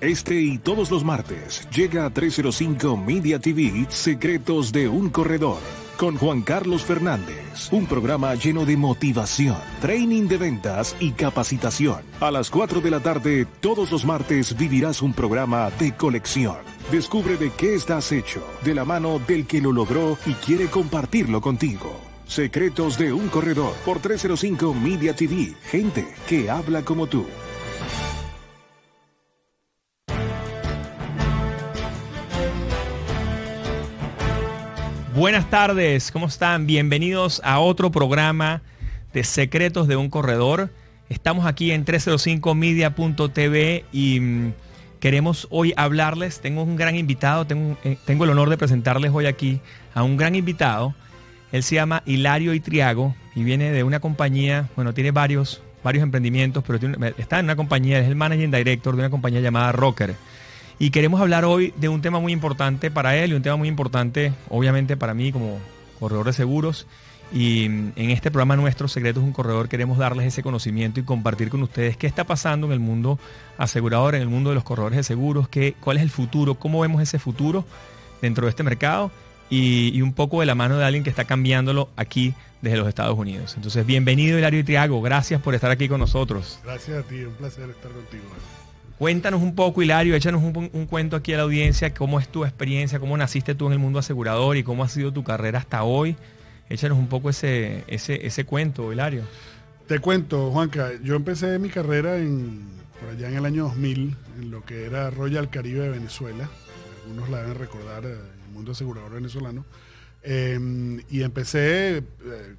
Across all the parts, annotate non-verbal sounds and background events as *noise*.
Este y todos los martes llega a 305 Media TV Secretos de un Corredor con Juan Carlos Fernández, un programa lleno de motivación, training de ventas y capacitación. A las 4 de la tarde, todos los martes vivirás un programa de colección. Descubre de qué estás hecho, de la mano del que lo logró y quiere compartirlo contigo. Secretos de un Corredor por 305 Media TV, gente que habla como tú. Buenas tardes, ¿cómo están? Bienvenidos a otro programa de Secretos de un Corredor. Estamos aquí en 305media.tv y mm, queremos hoy hablarles. Tengo un gran invitado, tengo, eh, tengo, el honor de presentarles hoy aquí a un gran invitado. Él se llama Hilario Itriago y viene de una compañía, bueno, tiene varios, varios emprendimientos, pero está en una compañía, es el managing director de una compañía llamada Rocker. Y queremos hablar hoy de un tema muy importante para él y un tema muy importante, obviamente, para mí como corredor de seguros. Y mm, en este programa nuestro, Secretos un Corredor, queremos darles ese conocimiento y compartir con ustedes qué está pasando en el mundo asegurador, en el mundo de los corredores de seguros, qué, cuál es el futuro, cómo vemos ese futuro dentro de este mercado y, un poco de la mano de alguien que está cambiándolo aquí desde los Estados Unidos. Entonces, bienvenido Hilario Triago, gracias por estar aquí con nosotros. Gracias a ti, un placer estar contigo. Cuéntanos un poco, Hilario, échanos un, cuento aquí a la audiencia, cómo es tu experiencia, cómo naciste tú en el mundo asegurador y cómo ha sido tu carrera hasta hoy. Échanos un poco ese, ese, ese cuento, Hilario. Te cuento, Juanca, yo empecé mi carrera por allá en el año 2000, en lo que era Royal Caribe de Venezuela. Algunos la deben recordar, eh, el mundo asegurador venezolano. Em, y empecé eh,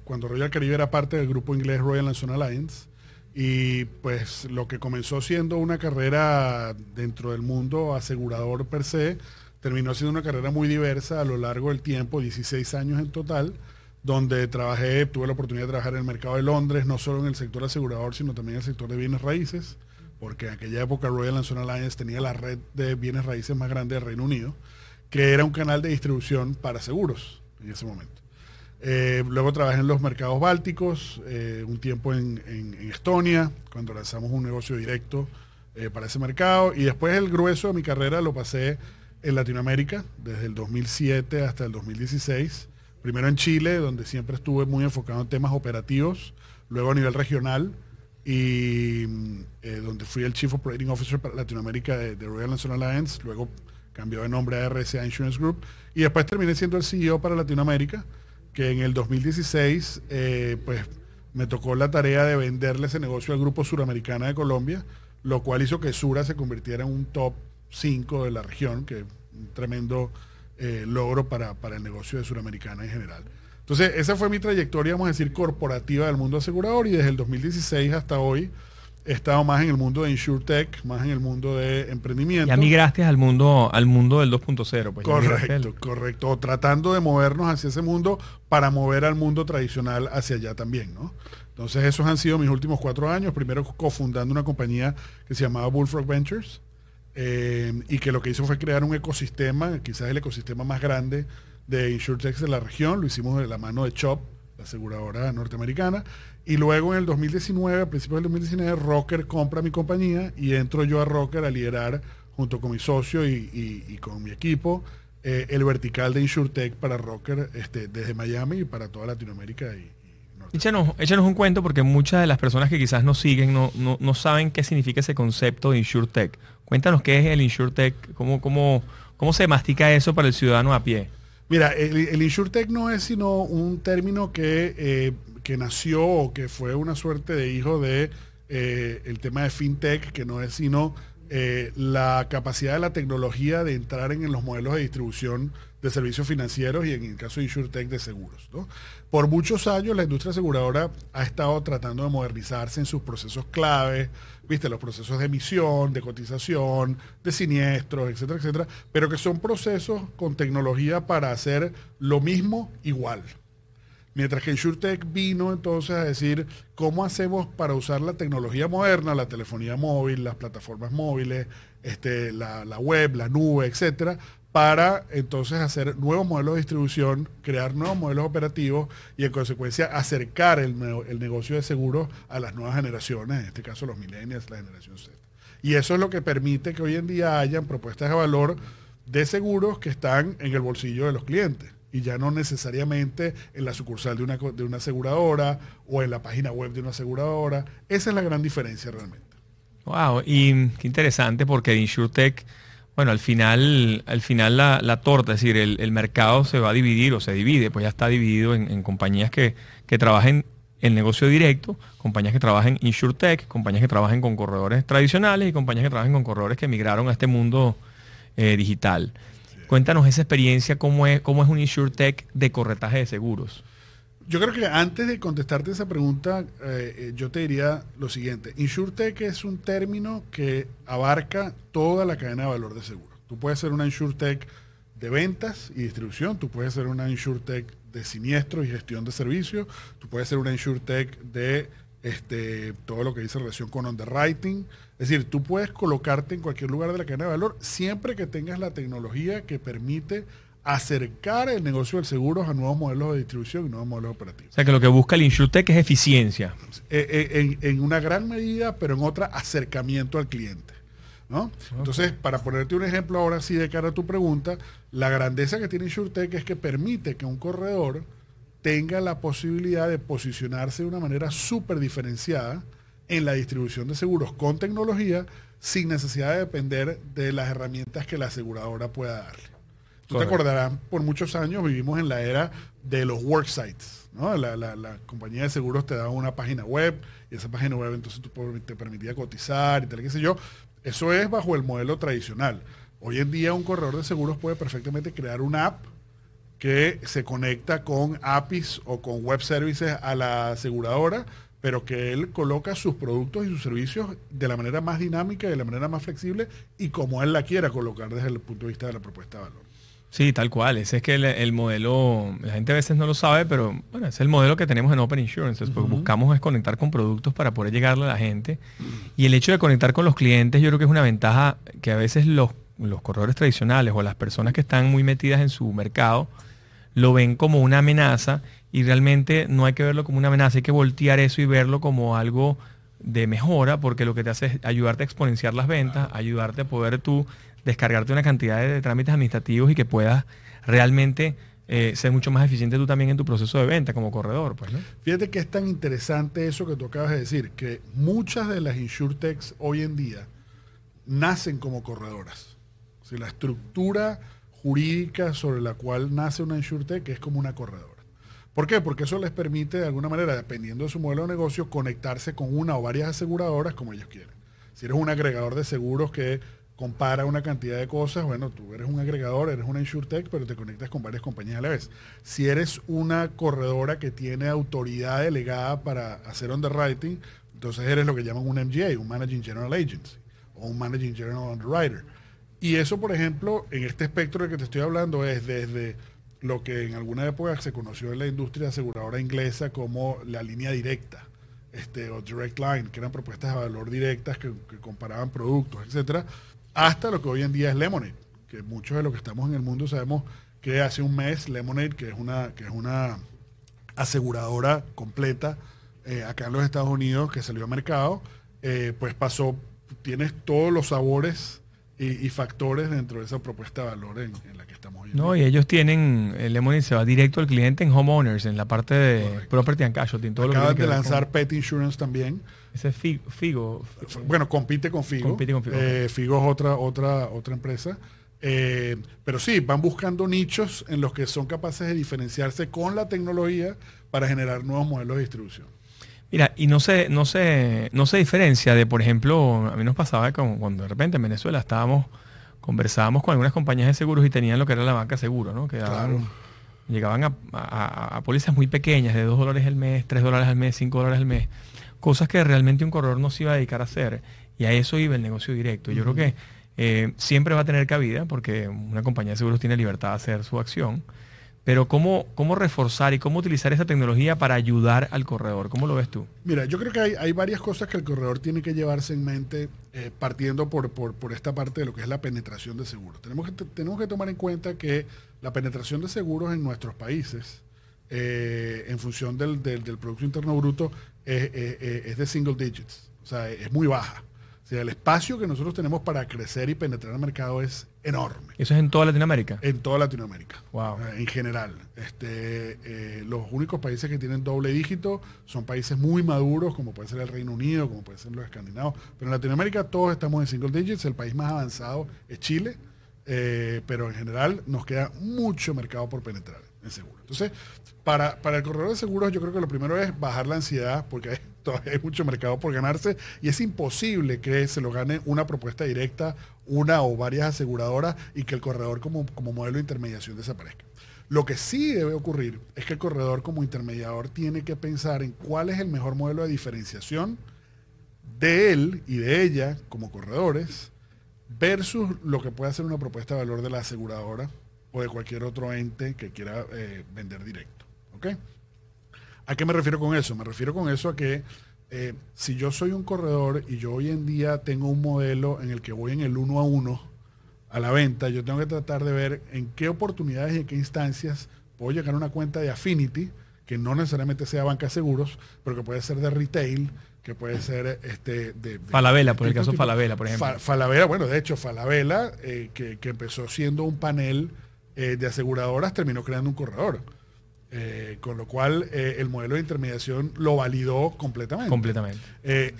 cuando Royal Caribe era parte del grupo inglés Royal National Alliance y pues lo que comenzó siendo una carrera dentro del mundo asegurador per se, terminó siendo una carrera muy diversa a lo largo del tiempo, 16 años en total, donde trabajé, tuve la oportunidad de trabajar en el mercado de Londres, no solo en el sector asegurador, sino también en el sector de bienes raíces, porque en aquella época Royal National Alliance tenía la red de bienes raíces más grande del Reino Unido, que era un canal de distribución para seguros en ese momento. Eh, luego trabajé en los mercados bálticos, eh, un tiempo en, Estonia, cuando lanzamos un negocio directo eh, para ese mercado. Y después el grueso de mi carrera lo pasé en Latinoamérica, desde el 2007 hasta el 2016. Primero en Chile, donde siempre estuve muy enfocado en temas operativos. Luego a nivel regional, y donde fui el Chief Operating Officer para Latinoamérica de, de Royal National Alliance. Luego cambió de nombre a RCA Insurance Group. Y después terminé siendo el CEO para Latinoamérica que en el 2016 eh, pues me tocó la tarea de venderle ese negocio al Grupo Suramericana de Colombia, lo cual hizo que Sura se convirtiera en un top 5 de la región, que es un tremendo eh, logro para, para el negocio de Suramericana en general. Entonces, esa fue mi trayectoria, vamos a decir, corporativa del mundo asegurador y desde el 2016 hasta hoy he estado más en el mundo de InsurTech, más en el mundo de emprendimiento. Ya migraste al mundo, al mundo del 2.0. Pues correcto, correcto. Tratando de movernos hacia ese mundo para mover al mundo tradicional hacia allá también, ¿no? Entonces esos han sido mis últimos cuatro años. Primero cofundando una compañía que se llamaba Bullfrog Ventures eh, y que lo que hizo fue crear un ecosistema, quizás el ecosistema más grande de InsurTech de la región. Lo hicimos de la mano de Chop, aseguradora norteamericana. Y luego en el 2019, a principios del 2019, Rocker compra mi compañía y entro yo a Rocker a liderar junto con mi socio y, con mi equipo eh, el vertical de InsurTech para Rocker este, desde Miami y para toda Latinoamérica y, Échanos, échanos, un cuento porque muchas de las personas que quizás nos siguen no, no, saben qué significa ese concepto de InsurTech. Cuéntanos qué es el InsurTech, cómo, cómo, cómo se mastica eso para el ciudadano a pie. Mira, el, el InsurTech no es sino un término que eh, que nació o que fue una suerte de hijo de eh, tema de fintech, que no es sino eh, la capacidad de la tecnología de entrar en, los modelos de distribución de servicios financieros y en el caso de InsurTech de seguros. Por muchos años la industria aseguradora ha estado tratando de modernizarse en sus procesos clave, viste, los procesos de emisión, de cotización, de siniestros, etcétera, etcétera, pero que son procesos con tecnología para hacer lo mismo igual. Mientras que InsurTech vino entonces a decir cómo hacemos para usar la tecnología moderna, la telefonía móvil, las plataformas móviles, este, la, web, la nube, etcétera, para entonces hacer nuevos modelos de distribución, crear nuevos modelos operativos y en consecuencia acercar el, el negocio de seguros a las nuevas generaciones, en este caso los millennials, la generación Z. Y eso es lo que permite que hoy en día hayan propuestas de valor de seguros que están en el bolsillo de los clientes y ya no necesariamente en la sucursal de una, aseguradora o en la página web de una aseguradora. Esa es la gran diferencia realmente. Wow, y qué interesante porque InsurTech, bueno, al final, al final la, torta, es decir, el, mercado se va a dividir o se divide, pues ya está dividido en, compañías que, que trabajen en negocio directo, compañías que trabajen InsurTech, compañías que trabajen con corredores tradicionales y compañías que trabajen con corredores que migraron a este mundo eh, digital. Cuéntanos esa experiencia, cómo es, cómo es un InsurTech de corretaje de seguros. Yo creo que antes de contestarte esa pregunta, eh, eh, yo te diría lo siguiente. InsurTech es un término que abarca toda la cadena de valor de seguros. Tú puedes ser una InsurTech de ventas y distribución, tú puedes ser una InsurTech de siniestros y gestión de servicios, tú puedes ser una InsurTech de este, todo lo que dice relación con underwriting. Es decir, tú puedes colocarte en cualquier lugar de la cadena de valor siempre que tengas la tecnología que permite acercar el negocio del seguro a nuevos modelos de distribución y nuevos modelos operativos. O sea que lo que busca el InsurTech es eficiencia. Eh, eh, en, una gran medida, pero en otra acercamiento al cliente. ¿no? Entonces, para ponerte un ejemplo ahora sí de cara a tu pregunta, la grandeza que tiene InsurTech es que permite que un corredor tenga la posibilidad de posicionarse de una manera súper diferenciada en la distribución de seguros con tecnología sin necesidad de depender de las herramientas que la aseguradora pueda darle. Tú te acordarás, por muchos años vivimos en la era de los worksites. ¿no? La, compañía de seguros te daba una página web y esa página web entonces te permitía cotizar y tal, qué sé yo. Eso es bajo el modelo tradicional. Hoy en día un corredor de seguros puede perfectamente crear una app que se conecta con APIs o con web services a la aseguradora, pero que él coloca sus productos y sus servicios de la manera más dinámica de la manera más flexible y como él la quiera colocar desde el punto de vista de la propuesta de valor. Sí, tal cual. Ese es que el, modelo, la gente a veces no lo sabe, pero bueno, es el modelo que tenemos en Open Insurance. Porque buscamos es conectar con productos para poder llegarle a la gente. Y el hecho de conectar con los clientes, yo creo que es una ventaja que a veces los, los corredores tradicionales o las personas que están muy metidas en su mercado, lo ven como una amenaza y realmente no hay que verlo como una amenaza, hay que voltear eso y verlo como algo de mejora, porque lo que te hace es ayudarte a exponenciar las ventas, ayudarte a poder tú descargarte una cantidad de, trámites administrativos y que puedas realmente eh, ser mucho más eficiente tú también en tu proceso de venta como corredor. Pues, Fíjate que es tan interesante eso que tú acabas de decir, que muchas de las insurtechs hoy en día nacen como corredoras. si la estructura jurídica sobre la cual nace una insurtech es como una corredora. ¿Por qué? Porque eso les permite de alguna manera, dependiendo de su modelo de negocio, conectarse con una o varias aseguradoras como ellos quieren. Si eres un agregador de seguros que compara una cantidad de cosas, bueno, tú eres un agregador, eres una insurtech, pero te conectas con varias compañías a la vez. Si eres una corredora que tiene autoridad delegada para hacer underwriting, entonces eres lo que llaman un MGA, un Managing General Agency, o un Managing General Underwriter. Y eso, por ejemplo, en este espectro de que te estoy hablando, es desde lo que en alguna época se conoció en la industria aseguradora inglesa como la línea directa, este, o direct line, que eran propuestas de valor directas que, comparaban productos, etcétera, hasta lo que hoy en día es Lemonade, que muchos de los que estamos en el mundo sabemos que hace un mes Lemonade, que es una, que es una aseguradora completa eh, acá en los Estados Unidos que salió a mercado, eh, pues pasó, tienes todos los sabores y, factores dentro de esa propuesta de valor en, la que estamos viendo. No, y ellos tienen, el Lemonade se va directo al cliente en homeowners, en la parte de property and casualty. Todo Acaban de lanzar Pet Insurance también. Ese es Figo. Bueno, compite con Figo. Compite con Figo. Eh, Figo es otra, otra, otra empresa. Eh, pero sí, van buscando nichos en los que son capaces de diferenciarse con la tecnología para generar nuevos modelos de distribución. Mira, y no se, no se, no se diferencia de, por ejemplo, a mí nos pasaba cuando de repente en Venezuela estábamos, conversábamos con algunas compañías de seguros y tenían lo que era la banca seguro, ¿no? Que llegaban a, a, pólizas muy pequeñas, de 2 dólares al mes, 3 dólares al mes, 5 dólares al mes, cosas que realmente un corredor no se iba a dedicar a hacer. Y a eso iba el negocio directo. Yo creo que eh, siempre va a tener cabida porque una compañía de seguros tiene libertad de hacer su acción pero ¿cómo, ¿cómo reforzar y cómo utilizar esa tecnología para ayudar al corredor? ¿Cómo lo ves tú? Mira, yo creo que hay, varias cosas que el corredor tiene que llevarse en mente eh, partiendo por, esta parte de lo que es la penetración de seguros. Tenemos que, tenemos que tomar en cuenta que la penetración de seguros en nuestros países, eh, en función del, Producto Interno Bruto, es, de single digits, o sea, es muy baja. sea, el espacio que nosotros tenemos para crecer y penetrar el mercado es enorme. ¿Eso es en toda Latinoamérica? En toda Latinoamérica. Wow. Eh, En general. Este, eh, los únicos países que tienen doble dígito son países muy maduros, como puede ser el Reino Unido, como puede ser los escandinavos. Pero en Latinoamérica todos estamos en single digits. El país más avanzado es Chile. eh, pero en general nos queda mucho mercado por penetrar Entonces, para, para el corredor de seguros, yo creo que lo primero es bajar la ansiedad, porque hay, *laughs* todavía hay mucho mercado por ganarse y es imposible que se lo gane una propuesta directa, una o varias aseguradoras y que el corredor como, como modelo de intermediación desaparezca. Lo que sí debe ocurrir es que el corredor como intermediador tiene que pensar en cuál es el mejor modelo de diferenciación de él y de ella como corredores versus lo que puede hacer una propuesta de valor de la aseguradora o de cualquier otro ente que quiera eh, vender directo. ¿ok? ¿A qué me refiero con eso? Me refiero con eso a que eh, si yo soy un corredor y yo hoy en día tengo un modelo en el que voy en el uno a uno a la venta, yo tengo que tratar de ver en qué oportunidades y en qué instancias puedo llegar a una cuenta de Affinity, que no necesariamente sea banca de seguros, pero que puede ser de retail, que puede ser este, de, de- Falabella, por el caso tipo- Falabella, por ejemplo. Fa- Falabella, bueno, de hecho, Falabella, eh, que, que empezó siendo un panel eh, de aseguradoras, terminó creando un corredor. Eh, con lo cual, eh, el modelo de intermediación lo validó completamente. Completamente.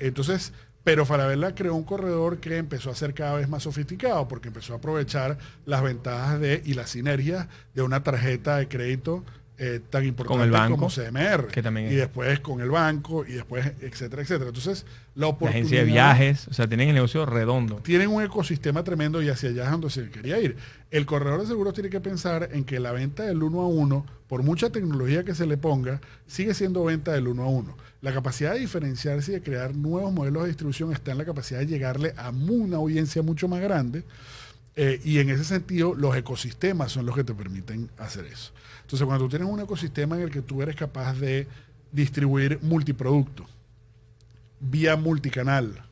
Entonces, pero Falabella creó un corredor que empezó a ser cada vez más sofisticado porque empezó a aprovechar las ventajas de y las sinergias de una tarjeta de crédito eh, tan importante el banco, como CMR. que también y es. después con el banco y después, etcétera, etcétera. Entonces, la La oportunidad... agencia de viajes, o sea, tienen el negocio redondo. Tienen un ecosistema tremendo y hacia allá es donde se quería ir. El corredor de seguros tiene que pensar en que la venta del uno a uno, por mucha tecnología que se le ponga, sigue siendo venta del uno a uno. La capacidad de diferenciarse y de crear nuevos modelos de distribución está en la capacidad de llegarle a una audiencia mucho más grande. eh, y en ese sentido, los ecosistemas son los que te permiten hacer eso. Entonces, cuando tú tienes un ecosistema en el que tú eres capaz de distribuir multiproducto, vía multicanal,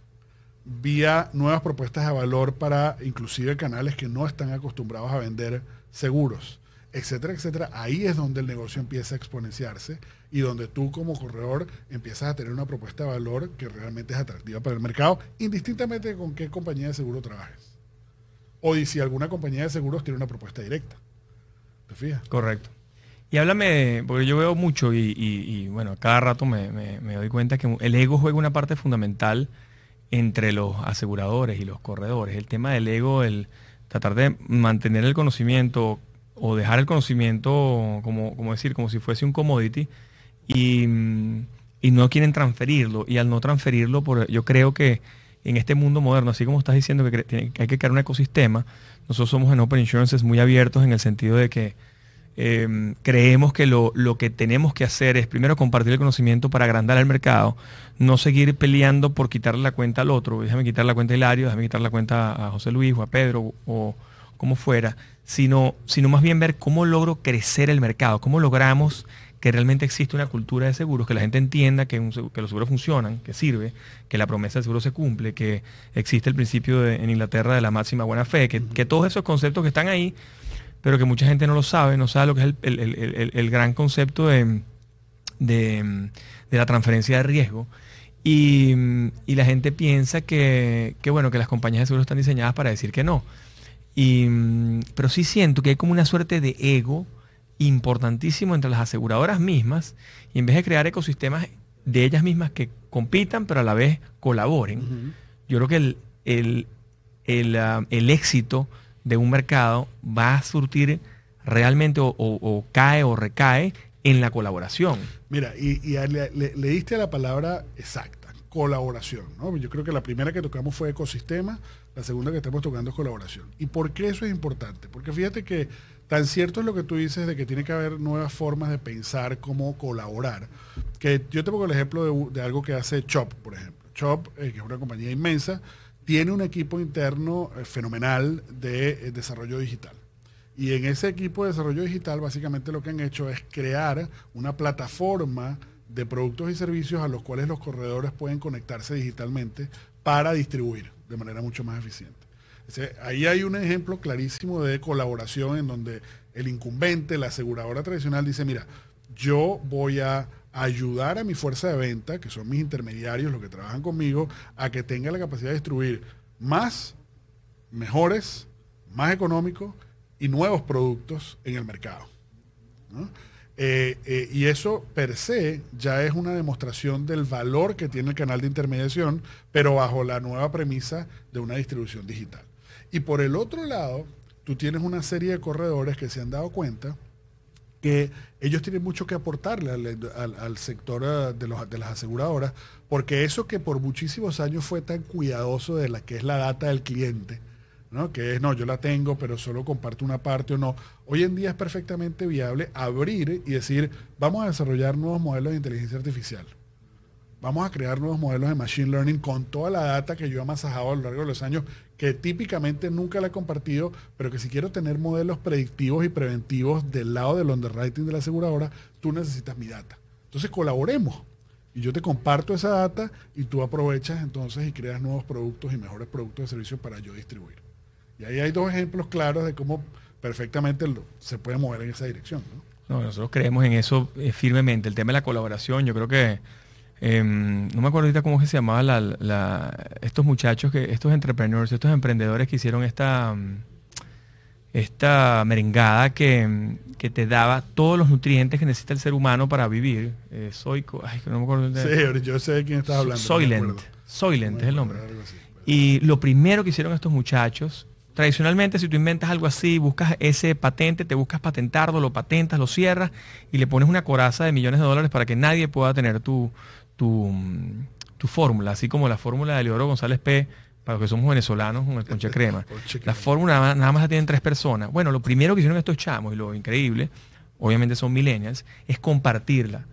vía nuevas propuestas de valor para inclusive canales que no están acostumbrados a vender seguros, etcétera, etcétera. Ahí es donde el negocio empieza a exponenciarse y donde tú como corredor empiezas a tener una propuesta de valor que realmente es atractiva para el mercado, indistintamente con qué compañía de seguro trabajes. O si alguna compañía de seguros tiene una propuesta directa. ¿Te fijas? Correcto. Y háblame, porque yo veo mucho y, y- y, bueno, cada rato me, me- me doy cuenta que el ego juega una parte fundamental entre los aseguradores y los corredores. El tema del ego, el tratar de mantener el conocimiento o dejar el conocimiento, como, decir, como si fuese un commodity y, no quieren transferirlo. Y al no transferirlo, por, yo creo que en este mundo moderno, así como estás diciendo que, que hay que crear un ecosistema, nosotros somos en Open Insurances muy abiertos en el sentido de que eh, creemos que lo, lo que tenemos que hacer es primero compartir el conocimiento para agrandar el mercado, no seguir peleando por quitarle la cuenta al otro, déjame quitar la cuenta a Hilario, déjame quitar la cuenta a José Luis o a Pedro o como fuera, sino, sino más bien ver cómo logro crecer el mercado, cómo logramos que realmente existe una cultura de seguros, que la gente entienda que los seguros funcionan, que sirve, que la promesa del seguro se cumple, que existe el principio de- en Inglaterra de la máxima buena fe, que, que todos esos conceptos que están ahí, pero que mucha gente no lo sabe, no sabe lo que es el, el- el- el- el gran concepto de, de- de la transferencia de riesgo. Y, y la gente piensa que, que, bueno, que las compañías de seguros están diseñadas para decir que no. Y, pero sí siento que hay como una suerte de ego importantísimo entre las aseguradoras mismas y en vez de crear ecosistemas de ellas mismas que compitan pero a la vez colaboren, yo creo que el, el, el, ah, el éxito de un mercado va a surtir realmente o, cae o recae en la colaboración. Mira, y, y le, diste la palabra exacta, colaboración. ¿no? Yo creo que la primera que tocamos fue ecosistema, la segunda que estamos tocando es colaboración. ¿Y por qué eso es importante? Porque fíjate que tan cierto es lo que tú dices de que tiene que haber nuevas formas de pensar cómo colaborar. Que yo te pongo el ejemplo de algo que hace Chop, por ejemplo. Chop, eh, que es una compañía inmensa, tiene un equipo interno eh, fenomenal de eh, desarrollo digital. Y en ese equipo de desarrollo digital básicamente lo que han hecho es crear una plataforma de productos y servicios a los cuales los corredores pueden conectarse digitalmente para distribuir de manera mucho más eficiente. Ahí hay un ejemplo clarísimo de colaboración en donde el incumbente, la aseguradora tradicional dice, mira, yo voy a ayudar a mi fuerza de venta, que son mis intermediarios, los que trabajan conmigo, a que tenga la capacidad de distribuir más, mejores, más económicos y nuevos productos en el mercado. Eh, eh, y eso per se ya es una demostración del valor que tiene el canal de intermediación, pero bajo la nueva premisa de una distribución digital. Y por el otro lado, tú tienes una serie de corredores que se han dado cuenta que ellos tienen mucho que aportarle al, sector eh, de, de, las aseguradoras, porque eso que por muchísimos años fue tan cuidadoso de la que es la data del cliente, ¿no? que es, no, yo la tengo, pero solo comparto una parte o no. Hoy en día es perfectamente viable abrir y decir, vamos a desarrollar nuevos modelos de inteligencia artificial. Vamos a crear nuevos modelos de machine learning con toda la data que yo he amasajado a lo largo de los años, que típicamente nunca la he compartido, pero que si quiero tener modelos predictivos y preventivos del lado del underwriting de la aseguradora, tú necesitas mi data. Entonces colaboremos. Y yo te comparto esa data y tú aprovechas entonces y creas nuevos productos y mejores productos de servicio para yo distribuir. Y ahí hay dos ejemplos claros de cómo perfectamente se puede mover en esa dirección. ¿no? nosotros creemos en eso eh, firmemente. El tema de la colaboración, yo creo que, em, no me acuerdo ahorita cómo se llamaba estos muchachos, que estos entrepreneurs, estos emprendedores que hicieron esta, esta merengada que, te daba todos los nutrientes que necesita el ser humano para vivir. Eh, soy, ay, no me acuerdo. Sí, yo sé de quién estás hablando. Soylent. Soylent es el nombre. Y lo primero que hicieron estos muchachos Tradicionalmente, si tú inventas algo así, buscas ese patente, te buscas patentarlo, lo patentas, lo cierras y le pones una coraza de millones de dólares para que nadie pueda tener tu, tu, fórmula, así como la fórmula de Leodoro González P. Para los que somos venezolanos con el ponche *laughs* crema. la fórmula nada más la tienen tres personas. Bueno, lo primero que hicieron estos chamos, y lo increíble, obviamente son millennials, es compartirla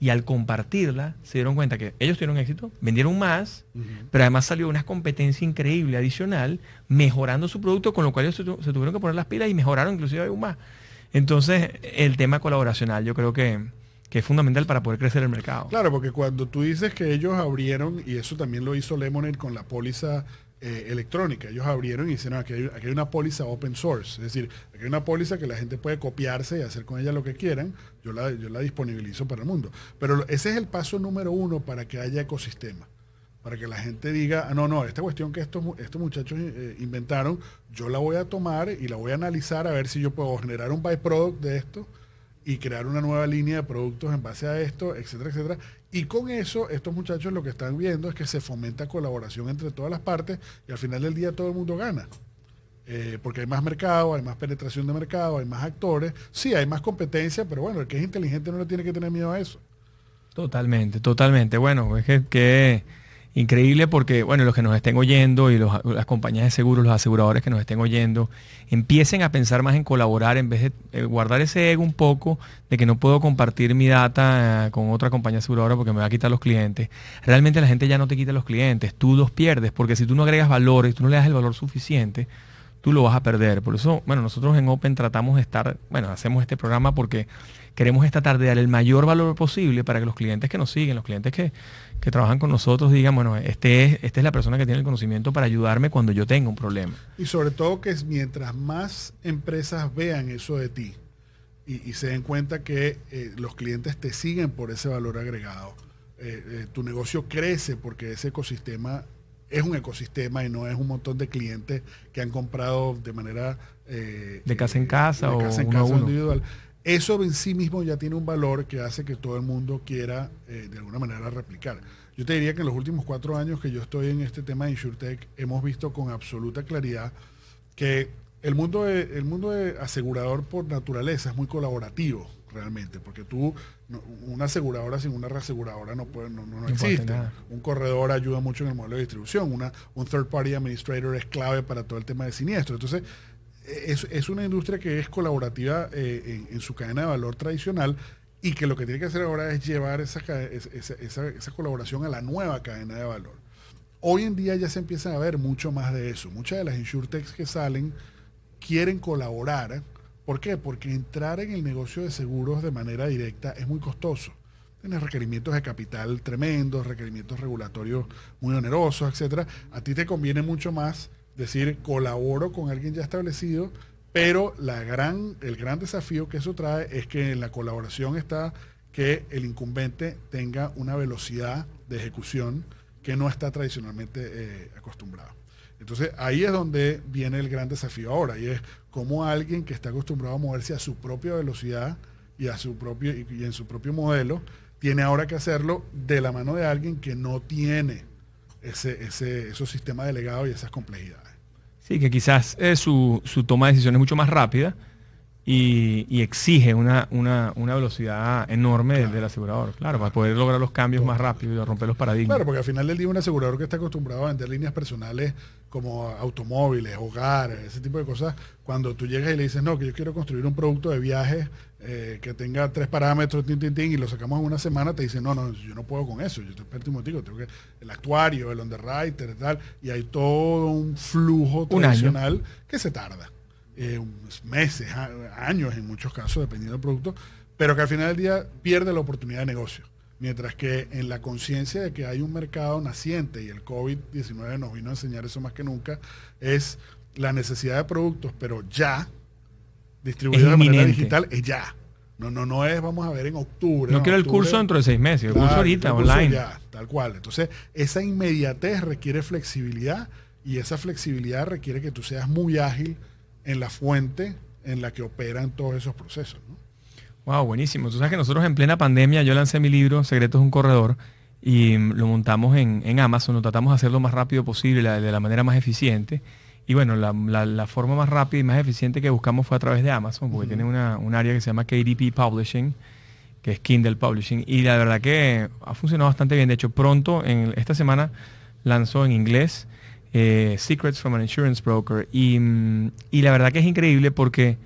y al compartirla se dieron cuenta que ellos tuvieron éxito, vendieron más, pero además salió una competencia increíble adicional, mejorando su producto, con lo cual ellos se, tuvieron que poner las pilas y mejoraron inclusive aún más. Entonces, el tema colaboracional yo creo que, que es fundamental para poder crecer el mercado. Claro, porque cuando tú dices que ellos abrieron, y eso también lo hizo Lemonade con la póliza eh, electrónica. Ellos abrieron y dijeron, aquí hay, una póliza open source, es decir, aquí hay una póliza que la gente puede copiarse y hacer con ella lo que quieran, yo la, yo la disponibilizo para el mundo. Pero ese es el paso número uno para que haya ecosistema, para que la gente diga, ah, no, no, esta cuestión que estos, estos muchachos eh, inventaron, yo la voy a tomar y la voy a analizar a ver si yo puedo generar un byproduct de esto y crear una nueva línea de productos en base a esto, etcétera, etcétera. Y con eso, estos muchachos lo que están viendo es que se fomenta colaboración entre todas las partes y al final del día todo el mundo gana. Eh, porque hay más mercado, hay más penetración de mercado, hay más actores. Sí, hay más competencia, pero bueno, el que es inteligente no le tiene que tener miedo a eso. Totalmente, totalmente. Bueno, es que, que increíble porque, bueno, los que nos estén oyendo y las compañías de seguros, los aseguradores que nos estén oyendo, empiecen a pensar más en colaborar en vez de eh, guardar ese ego un poco de que no puedo compartir mi data con otra compañía aseguradora porque me va a quitar los clientes. Realmente la gente ya no te quita los clientes, tú los pierdes porque si tú no agregas valor y tú no le das el valor suficiente, tú lo vas a perder. Por eso, bueno, nosotros en Open tratamos de estar, bueno, hacemos este programa porque queremos esta tarde dar el mayor valor posible para que los clientes que nos siguen, los clientes que, que trabajan con nosotros digan, bueno, este es, esta es la persona que tiene el conocimiento para ayudarme cuando yo tenga un problema. Y sobre todo que es mientras más empresas vean eso de ti y, se den cuenta que eh, los clientes te siguen por ese valor agregado, eh, eh, tu negocio crece porque ese ecosistema es un ecosistema y no es un montón de clientes que han comprado de manera... de casa en casa o casa en casa individual. Eso en sí mismo ya tiene un valor que hace que todo el mundo quiera de alguna manera replicar. Yo te diría que en los últimos cuatro años que yo estoy en este tema de InsurTech, hemos visto con absoluta claridad que el mundo de, el mundo de asegurador por naturaleza es muy colaborativo realmente, porque tú, una aseguradora sin una reaseguradora no, puede, no, no, existe. Un corredor ayuda mucho en el modelo de distribución, una, un third party administrator es clave para todo el tema de siniestro. Entonces, es, es una industria que es colaborativa eh, en, su cadena de valor tradicional y que lo que tiene que hacer ahora es llevar esa, esa, colaboración a la nueva cadena de valor. Hoy en día ya se empieza a ver mucho más de eso. Muchas de las insurtechs que salen quieren colaborar. ¿Por qué? Porque entrar en el negocio de seguros de manera directa es muy costoso. Tienes requerimientos de capital tremendos, requerimientos regulatorios muy onerosos, etcétera. A ti te conviene mucho más decir colaboro con alguien ya establecido, pero la gran, el gran desafío que eso trae es que en la colaboración está que el incumbente tenga una velocidad de ejecución que no está tradicionalmente eh, acostumbrado. Entonces ahí es donde viene el gran desafío ahora, y es cómo alguien que está acostumbrado a moverse a su propia velocidad y, a su propio, y en su propio modelo, tiene ahora que hacerlo de la mano de alguien que no tiene ese, ese, esos sistemas delegados y esas complejidades. Sí, que quizás eh, su, su, toma de decisiones es mucho más rápida y, exige una, una, una, velocidad enorme del asegurador, claro, para poder lograr los cambios más rápido y romper los paradigmas. Claro, porque al final del día un asegurador que está acostumbrado a vender líneas personales como automóviles, hogares, ese tipo de cosas, cuando tú llegas y le dices, no, que yo quiero construir un producto de viaje eh, que tenga tres parámetros, tin, tin, tin, y lo sacamos en una semana, te dicen, no, no, yo no puedo con eso, yo estoy experto tengo que el actuario, el underwriter, tal, y hay todo un flujo tradicional que se tarda. Eh, meses, años en muchos casos, dependiendo del producto, pero que al final del día pierde la oportunidad de negocio. Mientras que en la conciencia de que hay un mercado naciente y el COVID-19 nos vino a enseñar eso más que nunca, es la necesidad de productos, pero ya, distribuido de manera digital, es ya. No, no, no es, vamos a ver, en octubre. No, quiero el curso dentro de seis meses, el curso ahorita, online. Ya, tal cual. Entonces, esa inmediatez requiere flexibilidad y esa flexibilidad requiere que tú seas muy ágil en la fuente en la que operan todos esos procesos. Wow, buenísimo. Tú sabes que nosotros en plena pandemia, yo lancé mi libro Secretos de un Corredor y lo montamos en, Amazon, lo tratamos de hacer lo más rápido posible, de la manera más eficiente. Y bueno, la, forma más rápida y más eficiente que buscamos fue a través de Amazon, porque tiene una, un área que se llama KDP Publishing, que es Kindle Publishing. Y la verdad que ha funcionado bastante bien. De hecho, pronto, en esta semana, lanzó en inglés eh, Secrets from an Insurance Broker. Mm, y, la verdad que es increíble porque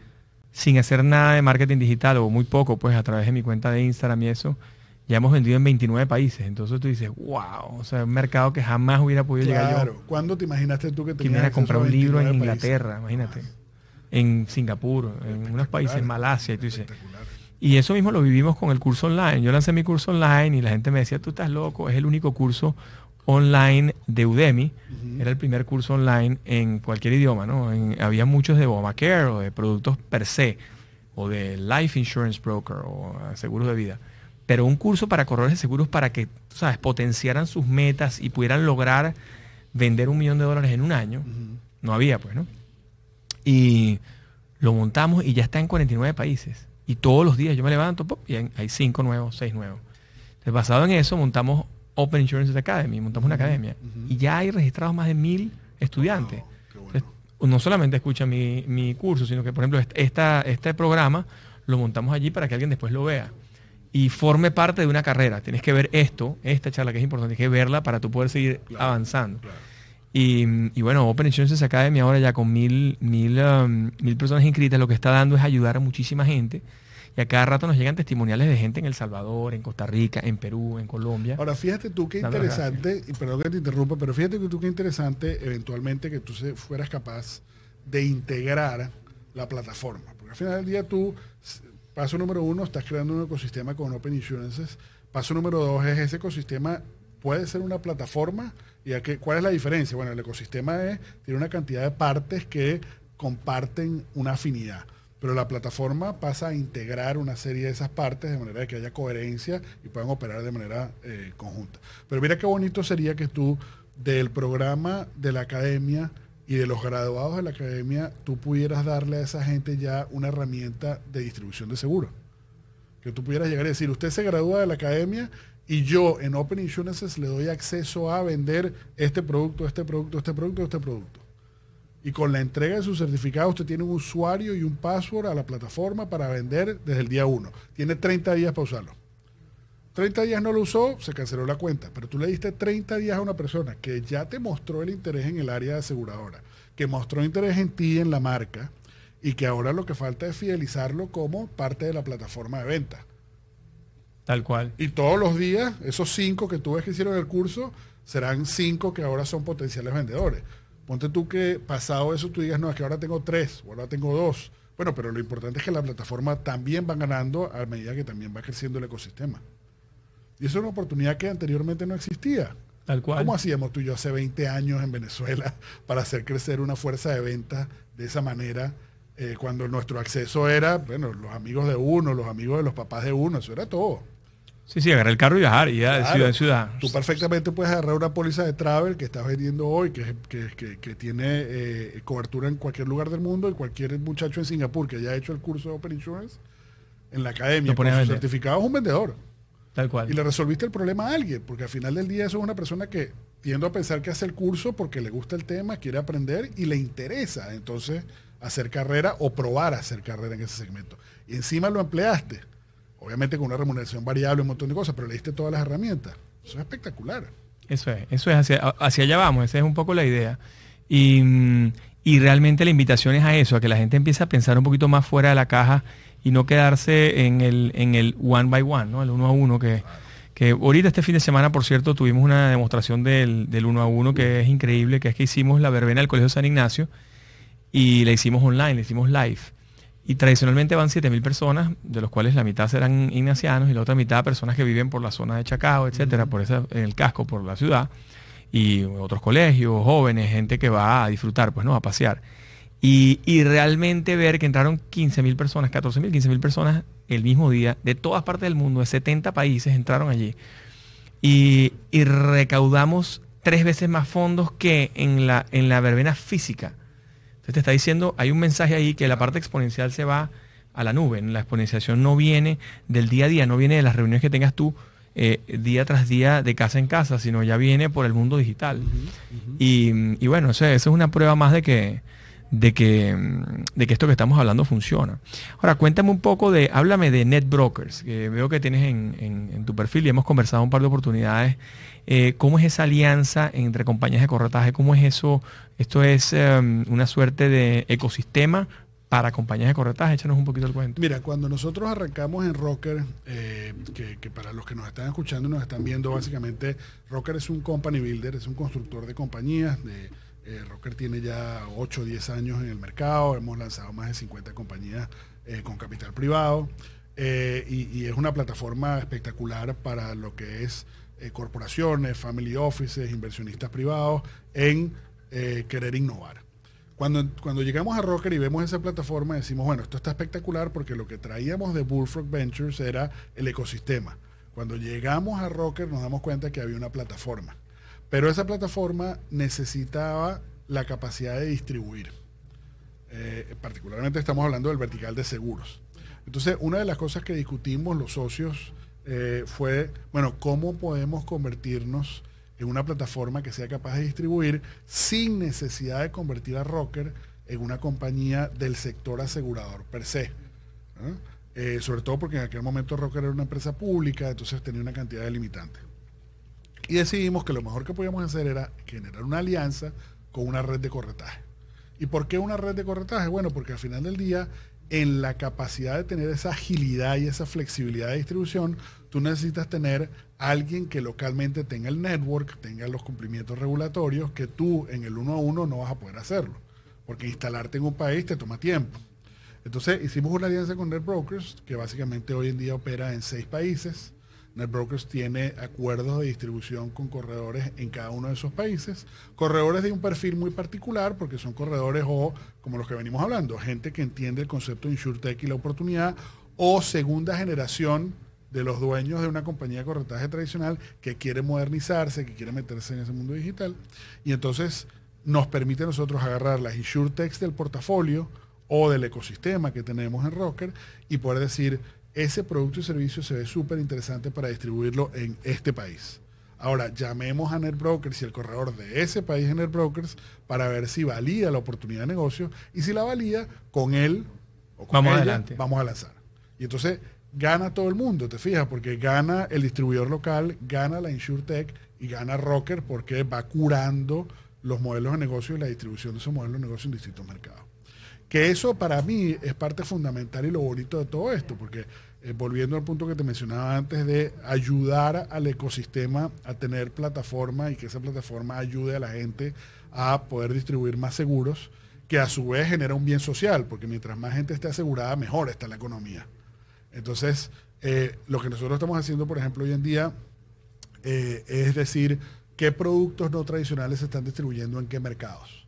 sin hacer nada de marketing digital o muy poco, pues a través de mi cuenta de Instagram y eso, ya hemos vendido en 29 países. Entonces tú dices, wow, o sea, un mercado que jamás hubiera podido llegar yo. Claro, ¿cuándo te imaginaste tú que tenías que comprar un libro en Inglaterra, imagínate, en Singapur, en unos países, Malasia, y tú dices... Y eso mismo lo vivimos con el curso online. Yo lancé mi curso online y la gente me decía, tú estás loco, es el único curso online de Udemy. Era el primer curso online en cualquier idioma, ¿no? había muchos de Obamacare o de productos per se, o de Life Insurance Broker o uh, seguros de vida. Pero un curso para corredores de seguros para que, ¿sabes?, potenciaran sus metas y pudieran lograr vender un millón de dólares en un año. No había, pues, ¿no? Y lo montamos y ya está en 49 países. Y todos los días yo me levanto y hay cinco nuevos, seis nuevos. Entonces, basado en eso, montamos Open Insurance Academy, montamos una academia y ya hay registrados más de mil estudiantes. no solamente escucha mi, curso, sino que, por ejemplo, esta, este programa lo montamos allí para que alguien después lo vea y forme parte de una carrera. Tienes que ver esto, esta charla que es importante, tienes que verla para tú poder seguir avanzando. Y, bueno, Open Insurance Academy ahora ya con mil, mil, um, mil personas inscritas, lo que está dando es ayudar a muchísima gente y a cada rato nos llegan testimoniales de gente en El Salvador, en Costa Rica, en Perú, en Colombia. Ahora, fíjate tú qué interesante, y perdón que te interrumpa, pero fíjate tú qué interesante eventualmente que tú fueras capaz de integrar la plataforma. Porque al final del día tú, paso número uno, estás creando un ecosistema con Open Insurances. Paso número dos es ese ecosistema puede ser una plataforma. ¿Y a qué, cuál es la diferencia? Bueno, el ecosistema es, tiene una cantidad de partes que comparten una afinidad pero la plataforma pasa a integrar una serie de esas partes de manera que haya coherencia y puedan operar de manera eh, conjunta. Pero mira qué bonito sería que tú del programa de la academia y de los graduados de la academia, tú pudieras darle a esa gente ya una herramienta de distribución de seguro. Que tú pudieras llegar y decir, usted se gradúa de la academia y yo en Open Insurances le doy acceso a vender este producto, este producto, este producto, este producto y con la entrega de su certificado usted tiene un usuario y un password a la plataforma para vender desde el día 1. Tiene 30 días para usarlo. 30 días no lo usó, se canceló la cuenta, pero tú le diste 30 días a una persona que ya te mostró el interés en el área de aseguradora, que mostró interés en ti, en la marca, y que ahora lo que falta es fidelizarlo como parte de la plataforma de venta. Tal cual. Y todos los días, esos cinco que tú ves que hicieron el curso, serán cinco que ahora son potenciales vendedores. Ponte tú que pasado eso tú digas, no, es que ahora tengo tres o ahora tengo dos. Bueno, pero lo importante es que la plataforma también va ganando a medida que también va creciendo el ecosistema. Y eso es una oportunidad que anteriormente no existía. Tal cual. ¿Cómo hacíamos tú y yo hace 20 años en Venezuela *laughs* para hacer crecer una fuerza de venta de esa manera? Eh, cuando nuestro acceso era, bueno, los amigos de uno, los amigos de los papás de uno, eso era todo. Sí, sí, agarrar el carro y viajar y ya de ciudad en ciudad. Tú perfectamente puedes agarrar una póliza de travel que estás vendiendo hoy, que, que, tiene eh, cobertura en cualquier lugar del mundo y cualquier muchacho en Singapur que haya hecho el curso de Open Insurance en la academia con su certificado es un vendedor. Tal cual. Y le resolviste el problema a alguien, porque al final del día eso es una persona que tiende a pensar que hace el curso porque le gusta el tema, quiere aprender y le interesa entonces hacer carrera o probar a hacer carrera en ese segmento. Y encima lo empleaste obviamente con una remuneración variable, un montón de cosas, pero le diste todas las herramientas. Eso es espectacular. Eso es, eso es, hacia, hacia allá vamos, esa es un poco la idea. Y, realmente la invitación es a eso, a que la gente empiece a pensar un poquito más fuera de la caja y no quedarse en el, en el one by one, ¿no? el uno a uno, que, que ahorita este fin de semana, por cierto, tuvimos una demostración del, del uno a uno que es increíble, que es que hicimos la verbena del Colegio San Ignacio y la hicimos online, la hicimos live. Y tradicionalmente van 7.000 personas, de los cuales la mitad serán ignacianos y la otra mitad personas que viven por la zona de Chacao, etcétera, por ese, en el casco, por la ciudad, y otros colegios, jóvenes, gente que va a disfrutar, pues no, a pasear. Y, realmente ver que entraron 15.000 personas, 14.000, 15.000 personas el mismo día, de todas partes del mundo, de 70 países entraron allí. Y, recaudamos tres veces más fondos que en la, en la verbena física entonces te está diciendo, hay un mensaje ahí que la parte exponencial se va a la nube. La exponenciación no viene del día a día, no viene de las reuniones que tengas tú eh, día tras día de casa en casa, sino ya viene por el mundo digital. Y, bueno, eso, es una prueba más de que, de que, de que esto que estamos hablando funciona. Ahora, cuéntame un poco de, háblame de NetBrokers, que veo que tienes en, tu perfil y hemos conversado un par de oportunidades. Eh, ¿Cómo es esa alianza entre compañías de corretaje? ¿Cómo es eso? Esto es em, una suerte de ecosistema para compañías de corretaje. Échanos un poquito el cuento. Mira, cuando nosotros arrancamos en Rocker, eh, que, para los que nos están escuchando y nos están viendo, básicamente Rocker es un company builder, es un constructor de compañías. De, eh, Rocker tiene ya 8 o 10 años en el mercado, hemos lanzado más de 50 compañías con capital privado y, es una plataforma espectacular para lo que es eh, corporaciones, family offices, inversionistas privados en eh, querer innovar. Cuando, cuando llegamos a Rocker y vemos esa plataforma, decimos, bueno, esto está espectacular porque lo que traíamos de Bullfrog Ventures era el ecosistema. Cuando llegamos a Rocker nos damos cuenta que había una plataforma. Pero esa plataforma necesitaba la capacidad de distribuir. Eh, particularmente estamos hablando del vertical de seguros. Entonces, una de las cosas que discutimos los socios eh, fue, bueno, ¿cómo podemos convertirnos en una plataforma que sea capaz de distribuir sin necesidad de convertir a Rocker en una compañía del sector asegurador per se? Eh, sobre todo porque en aquel momento Rocker era una empresa pública, entonces tenía una cantidad de limitantes. Y decidimos que lo mejor que podíamos hacer era generar una alianza con una red de corretaje. ¿Y por qué una red de corretaje? Bueno, porque al final del día en la capacidad de tener esa agilidad y esa flexibilidad de distribución, tú necesitas tener alguien que localmente tenga el network, tenga los cumplimientos regulatorios, que tú en el uno a uno no vas a poder hacerlo, porque instalarte en un país te toma tiempo. Entonces hicimos una alianza con NetBrokers, que básicamente hoy en día opera en seis países. NetBrokers tiene acuerdos de distribución con corredores en cada uno de esos países. Corredores de un perfil muy particular, porque son corredores o, como los que venimos hablando, gente que entiende el concepto de InsurTech y la oportunidad, o segunda generación de los dueños de una compañía de corretaje tradicional que quiere modernizarse, que quiere meterse en ese mundo digital. Y entonces nos permite a nosotros agarrar las InsurTechs del portafolio o del ecosistema que tenemos en Rocker y poder decir, ese producto y servicio se ve súper interesante para distribuirlo en este país. Ahora, llamemos a NetBrokers y el corredor de ese país en NetBrokers para ver si valida la oportunidad de negocio y si la valida, con él o con vamos adelante. vamos a lanzar. Y entonces gana todo el mundo, te fijas, porque gana el distribuidor local, gana la InsurTech y gana Rocker porque va curando los modelos de negocio y la distribución de esos modelos de negocio en distintos mercados. Que eso para mí es parte fundamental y lo bonito de todo esto, porque eh, volviendo al punto que te mencionaba antes de ayudar al ecosistema a tener plataforma y que esa plataforma ayude a la gente a poder distribuir más seguros, que a su vez genera un bien social, porque mientras más gente esté asegurada, mejor está la economía. Entonces, eh, lo que nosotros estamos haciendo, por ejemplo, hoy en día, eh, es decir, qué productos no tradicionales se están distribuyendo en qué mercados.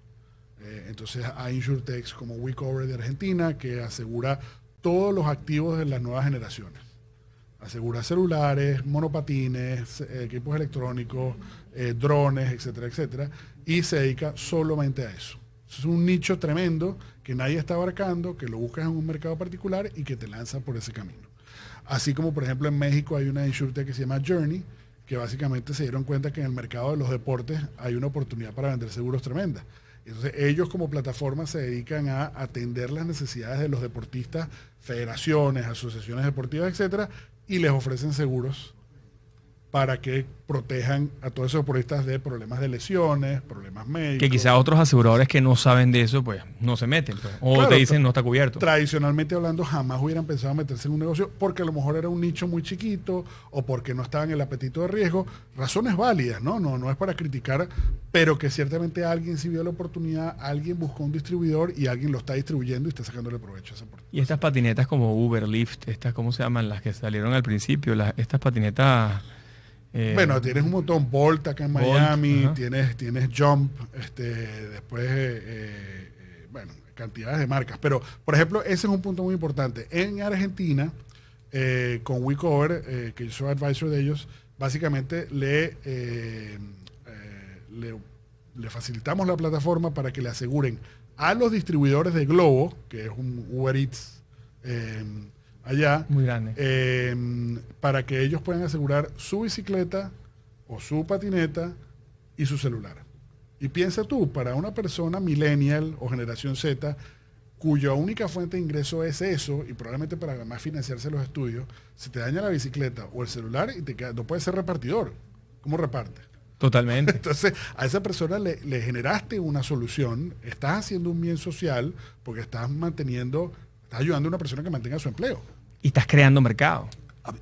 Eh, entonces hay InsurTechs como WeCover de Argentina que asegura todos los activos de las nuevas generaciones. asegura celulares, monopatines, equipos electrónicos, drones, etcétera, etcétera, y se dedica solamente a eso. Es un nicho tremendo que nadie está abarcando, que lo buscas en un mercado particular y que te lanza por ese camino. Así como por ejemplo en México hay una insurtech que se llama Journey, que básicamente se dieron cuenta que en el mercado de los deportes hay una oportunidad para vender seguros tremenda. Entonces ellos como plataforma se dedican a atender las necesidades de los deportistas, federaciones, asociaciones deportivas, etcétera, y les ofrecen seguros para que protejan a todos esos deportistas de problemas de lesiones, problemas médicos. Que quizá otros aseguradores que no saben de eso, pues no se meten. Pues. O te dicen no está cubierto. Tradicionalmente hablando, jamás hubieran pensado meterse en un negocio porque a lo mejor era un nicho muy chiquito o porque no estaban en el apetito de riesgo. Razones válidas, ¿no? No, no es para criticar, pero que ciertamente alguien sí vio la oportunidad, alguien buscó un distribuidor y alguien lo está distribuyendo y está sacándole provecho a esa oportunidad. Y estas patinetas como Uber, Lyft, estas, ¿cómo se llaman? Las que salieron al principio, las, estas patinetas eh, bueno, tienes un montón, Bolt acá en Miami, tienes, tienes Jump, este, después, eh, eh, bueno, cantidades de marcas. Pero, por ejemplo, ese es un punto muy importante. En Argentina, con WeCover, que yo soy advisor de ellos, básicamente le, le, le, facilitamos la plataforma para que le aseguren a los distribuidores de Globo, que es un Uber Eats, allá. Muy grande. Em, para que ellos puedan asegurar su bicicleta o su patineta y su celular. Y piensa tú, para una persona millennial o generación Z, cuya única fuente de ingreso es eso, y probablemente para además financiarse los estudios, si te daña la bicicleta o el celular y te queda, no puedes ser repartidor. ¿Cómo reparte? Totalmente. *laughs* Entonces, a esa persona le, le, generaste una solución, estás haciendo un bien social porque estás manteniendo, estás ayudando a una persona que mantenga su empleo. Y estás creando mercado.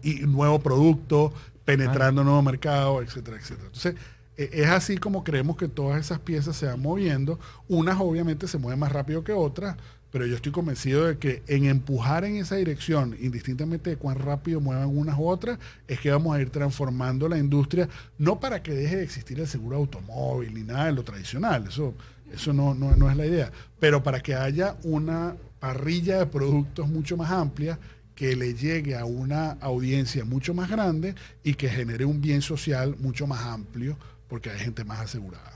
Y nuevo producto, penetrando nuevo mercado, etcétera, etcétera. Entonces, e, es así como creemos que todas esas piezas se van moviendo. Unas obviamente se mueven más rápido que otras, pero yo estoy convencido de que en empujar en esa dirección, indistintamente de cuán rápido muevan unas u otras, es que vamos a ir transformando la industria, no para que deje de existir el seguro automóvil ni nada de lo tradicional, eso, eso no, no, no es la idea, pero para que haya una parrilla de productos mucho más amplia que le llegue a una audiencia mucho más grande y que genere un bien social mucho más amplio porque hay gente más asegurada.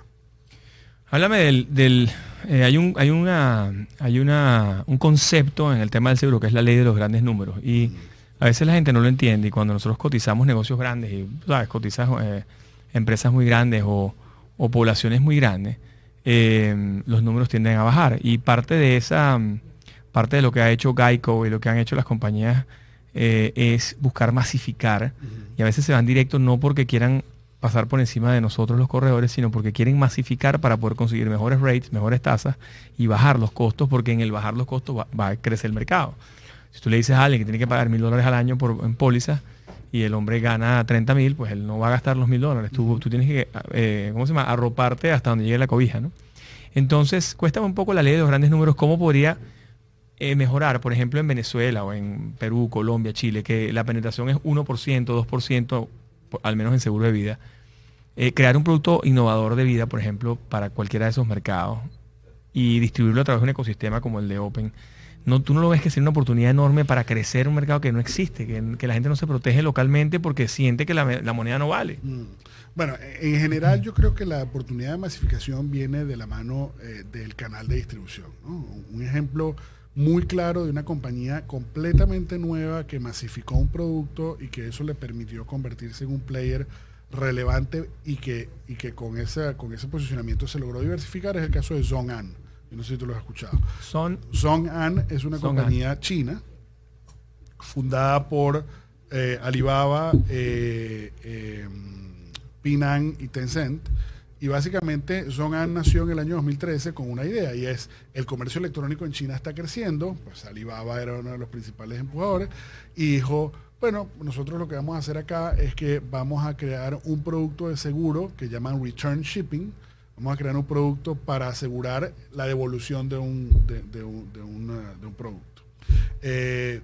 Háblame del, eh, hay un hay una hay una un concepto en el tema del seguro que es la ley de los grandes números. Y a veces la gente no lo entiende y cuando nosotros cotizamos negocios grandes y sabes cotizas eh, empresas muy grandes o, poblaciones muy grandes eh, los números tienden a bajar. Y parte de esa parte de lo que ha hecho Geico y lo que han hecho las compañías eh, es buscar masificar y a veces se van directos no porque quieran pasar por encima de nosotros los corredores, sino porque quieren masificar para poder conseguir mejores rates, mejores tasas y bajar los costos, porque en el bajar los costos va, a crecer el mercado. Si tú le dices a alguien que tiene que pagar mil dólares al año por, en póliza y el hombre gana 30 mil, pues él no va a gastar los mil dólares. Tú, tú, tienes que, eh, ¿cómo se llama?, arroparte hasta donde llegue la cobija, ¿no? Entonces, cuesta un poco la ley de los grandes números, cómo podría eh, mejorar, por ejemplo, en Venezuela o en Perú, Colombia, Chile, que la penetración es 1%, 2%, al menos en seguro de vida, eh, crear un producto innovador de vida, por ejemplo, para cualquiera de esos mercados y distribuirlo a través de un ecosistema como el de Open, no, tú no lo ves que sea una oportunidad enorme para crecer un mercado que no existe, que, la gente no se protege localmente porque siente que la, moneda no vale. Mm. Bueno, en general yo creo que la oportunidad de masificación viene de la mano eh, del canal de distribución. Un ejemplo muy claro de una compañía completamente nueva que masificó un producto y que eso le permitió convertirse en un player relevante y que, y que con, ese, con ese posicionamiento se logró diversificar es el caso de Zhong'an. Yo no sé si tú lo has escuchado. Son, Zhong'an es una compañía china fundada por eh, Alibaba, eh, eh, Pinan y Tencent y básicamente Zhong'an nació en el año 2013 con una idea y es el comercio electrónico en China está creciendo, pues Alibaba era uno de los principales empujadores y dijo, bueno, nosotros lo que vamos a hacer acá es que vamos a crear un producto de seguro que llaman return shipping, vamos a crear un producto para asegurar la devolución de un, de, un, producto. Eh,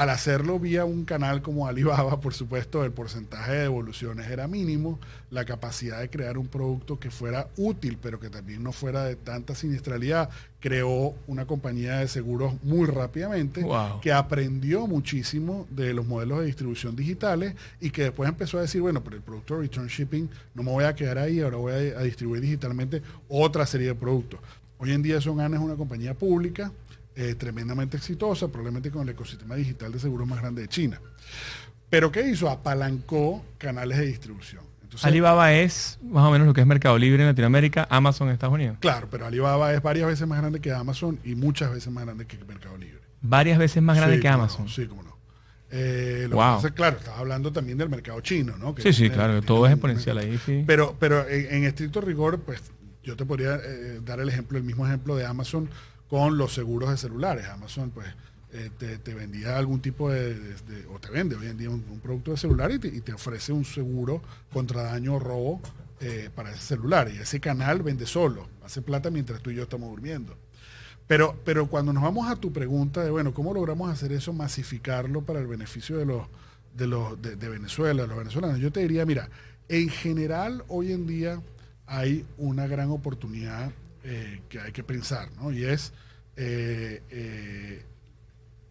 Al hacerlo vía un canal como Alibaba, por supuesto, el porcentaje de devoluciones era mínimo, la capacidad de crear un producto que fuera útil, pero que también no fuera de tanta siniestralidad, creó una compañía de seguros muy rápidamente, que aprendió muchísimo de los modelos de distribución digitales y que después empezó a decir, bueno, pero el producto de return shipping no me voy a quedar ahí, ahora voy a, distribuir digitalmente otra serie de productos. Hoy en día Son es una compañía pública, eh, tremendamente exitosa, probablemente con el ecosistema digital de seguros más grande de China. Pero ¿qué hizo? Apalancó canales de distribución. Alibaba es más o menos lo que es Mercado Libre en Latinoamérica, Amazon en Estados Unidos. Claro, pero Alibaba es varias veces más grande que Amazon y muchas veces más grande que Mercado Libre. Varias veces más grande que Amazon. sí, como no. Eh, wow. claro, estás hablando también del mercado chino, ¿no? sí, sí, claro, todo es exponencial ahí, sí. Pero, pero en, estricto rigor, pues yo te podría eh, dar el ejemplo, el mismo ejemplo de Amazon con los seguros de celulares. Amazon, pues, eh, te, vendía algún tipo de, o te vende hoy en día un, producto de celular y te, ofrece un seguro contra daño o robo eh, para ese celular. Y ese canal vende solo, hace plata mientras tú y yo estamos durmiendo. Pero, pero cuando nos vamos a tu pregunta de, bueno, ¿cómo logramos hacer eso, masificarlo para el beneficio de los de, los, de, Venezuela, los venezolanos? Yo te diría, mira, en general hoy en día hay una gran oportunidad eh, que hay que pensar, ¿no? Y es eh, eh,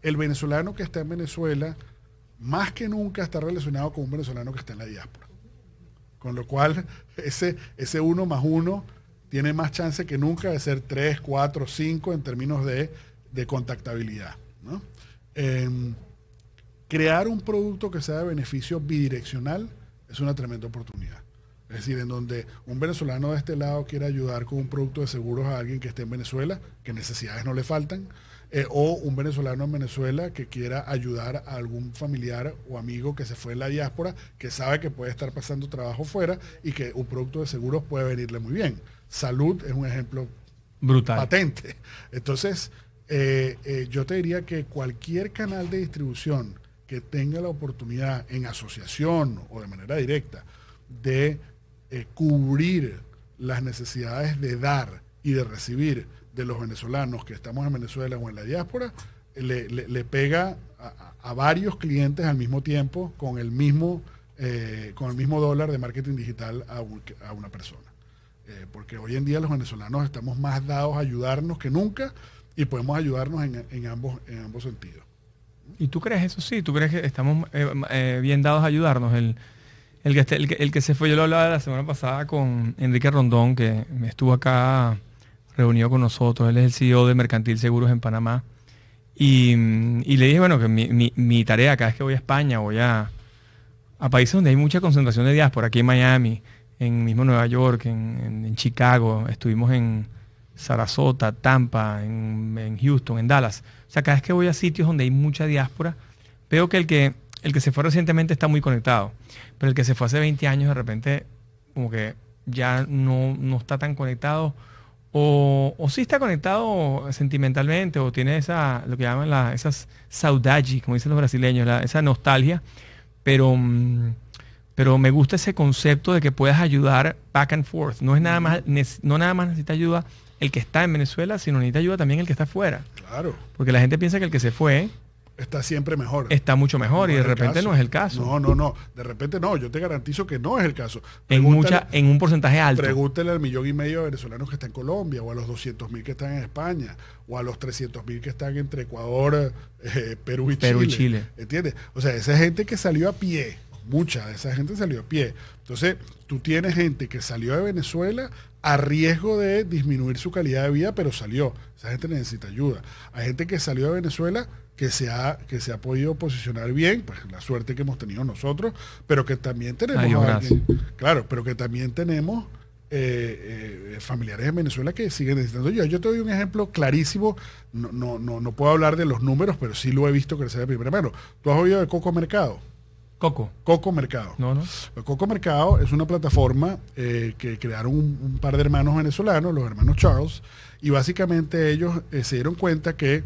el venezolano que está en Venezuela, más que nunca está relacionado con un venezolano que está en la diáspora. Con lo cual, *laughs* ese, ese uno más uno tiene más chance que nunca de ser tres, cuatro, cinco en términos de, contactabilidad. Em, crear un producto que sea de beneficio bidireccional es una tremenda oportunidad. Es decir, en donde un venezolano de este lado quiere ayudar con un producto de seguros a alguien que esté en Venezuela, que necesidades no le faltan, eh, o un venezolano en Venezuela que quiera ayudar a algún familiar o amigo que se fue en la diáspora, que sabe que puede estar pasando trabajo fuera y que un producto de seguros puede venirle muy bien. Salud es un ejemplo brutal patente. Entonces, eh, eh, yo te diría que cualquier canal de distribución que tenga la oportunidad en asociación o de manera directa de eh, cubrir las necesidades de dar y de recibir de los venezolanos que estamos en Venezuela o en la diáspora, le, pega a, varios clientes al mismo tiempo con el mismo, eh, con el mismo dólar de marketing digital a, una persona. Eh, porque hoy en día los venezolanos estamos más dados a ayudarnos que nunca y podemos ayudarnos en, ambos, en ambos sentidos. ¿Y tú crees eso sí? ¿Tú crees que estamos bien dados a ayudarnos? El, el que, el, que, se fue, yo lo hablaba la semana pasada con Enrique Rondón, que estuvo acá reunido con nosotros. Él es el CEO de Mercantil Seguros en Panamá. Y, le dije, bueno, que mi, tarea cada vez que voy a España, voy a, a países donde hay mucha concentración de diáspora, aquí en Miami, en mismo Nueva York, en, Chicago, estuvimos en Sarasota, Tampa, en, en Houston, en Dallas. O sea, cada vez que voy a sitios donde hay mucha diáspora, veo que el que el que se fue recientemente está muy conectado, pero el que se fue hace 20 años de repente como que ya no, está tan conectado o, o, sí está conectado sentimentalmente o tiene esa, lo que llaman la, esas saudade, como dicen los brasileños, esa nostalgia, pero, mm, pero me gusta ese concepto de que puedas ayudar back and forth. No es nada más, no nada más necesita ayuda el que está en Venezuela, sino necesita ayuda también el que está afuera. Claro. Porque la gente piensa que el que se fue está siempre mejor. Está mucho mejor y de repente no es el caso. No, no, no. De repente no. Yo te garantizo que no es el caso. en, mucha, en un porcentaje alto. Pregúntele al millón y medio de venezolanos que están en Colombia, o a los 200 mil que están en España, o a los 300 mil que están entre Ecuador, eh, Perú y Perú Chile. Y Chile. ¿Entiendes? O sea, esa gente que salió a pie, mucha de esa gente salió a pie. Entonces, tú tienes gente que salió de Venezuela a riesgo de disminuir su calidad de vida, pero salió. Esa gente necesita ayuda. Hay gente que salió de Venezuela que se ha, que se ha podido posicionar bien, pues la suerte que hemos tenido nosotros, pero que también tenemos claro, pero que también tenemos eh, eh, familiares en Venezuela que siguen necesitando yo. Yo te doy un ejemplo clarísimo, no, no, no, no puedo hablar de los números, pero sí lo he visto crecer de primera mano. ¿Tú has oído de Coco Mercado? Coco. Coco Mercado. No, no. Coco Mercado es una plataforma eh, que crearon un, par de hermanos venezolanos, los hermanos Charles, y básicamente ellos se dieron cuenta que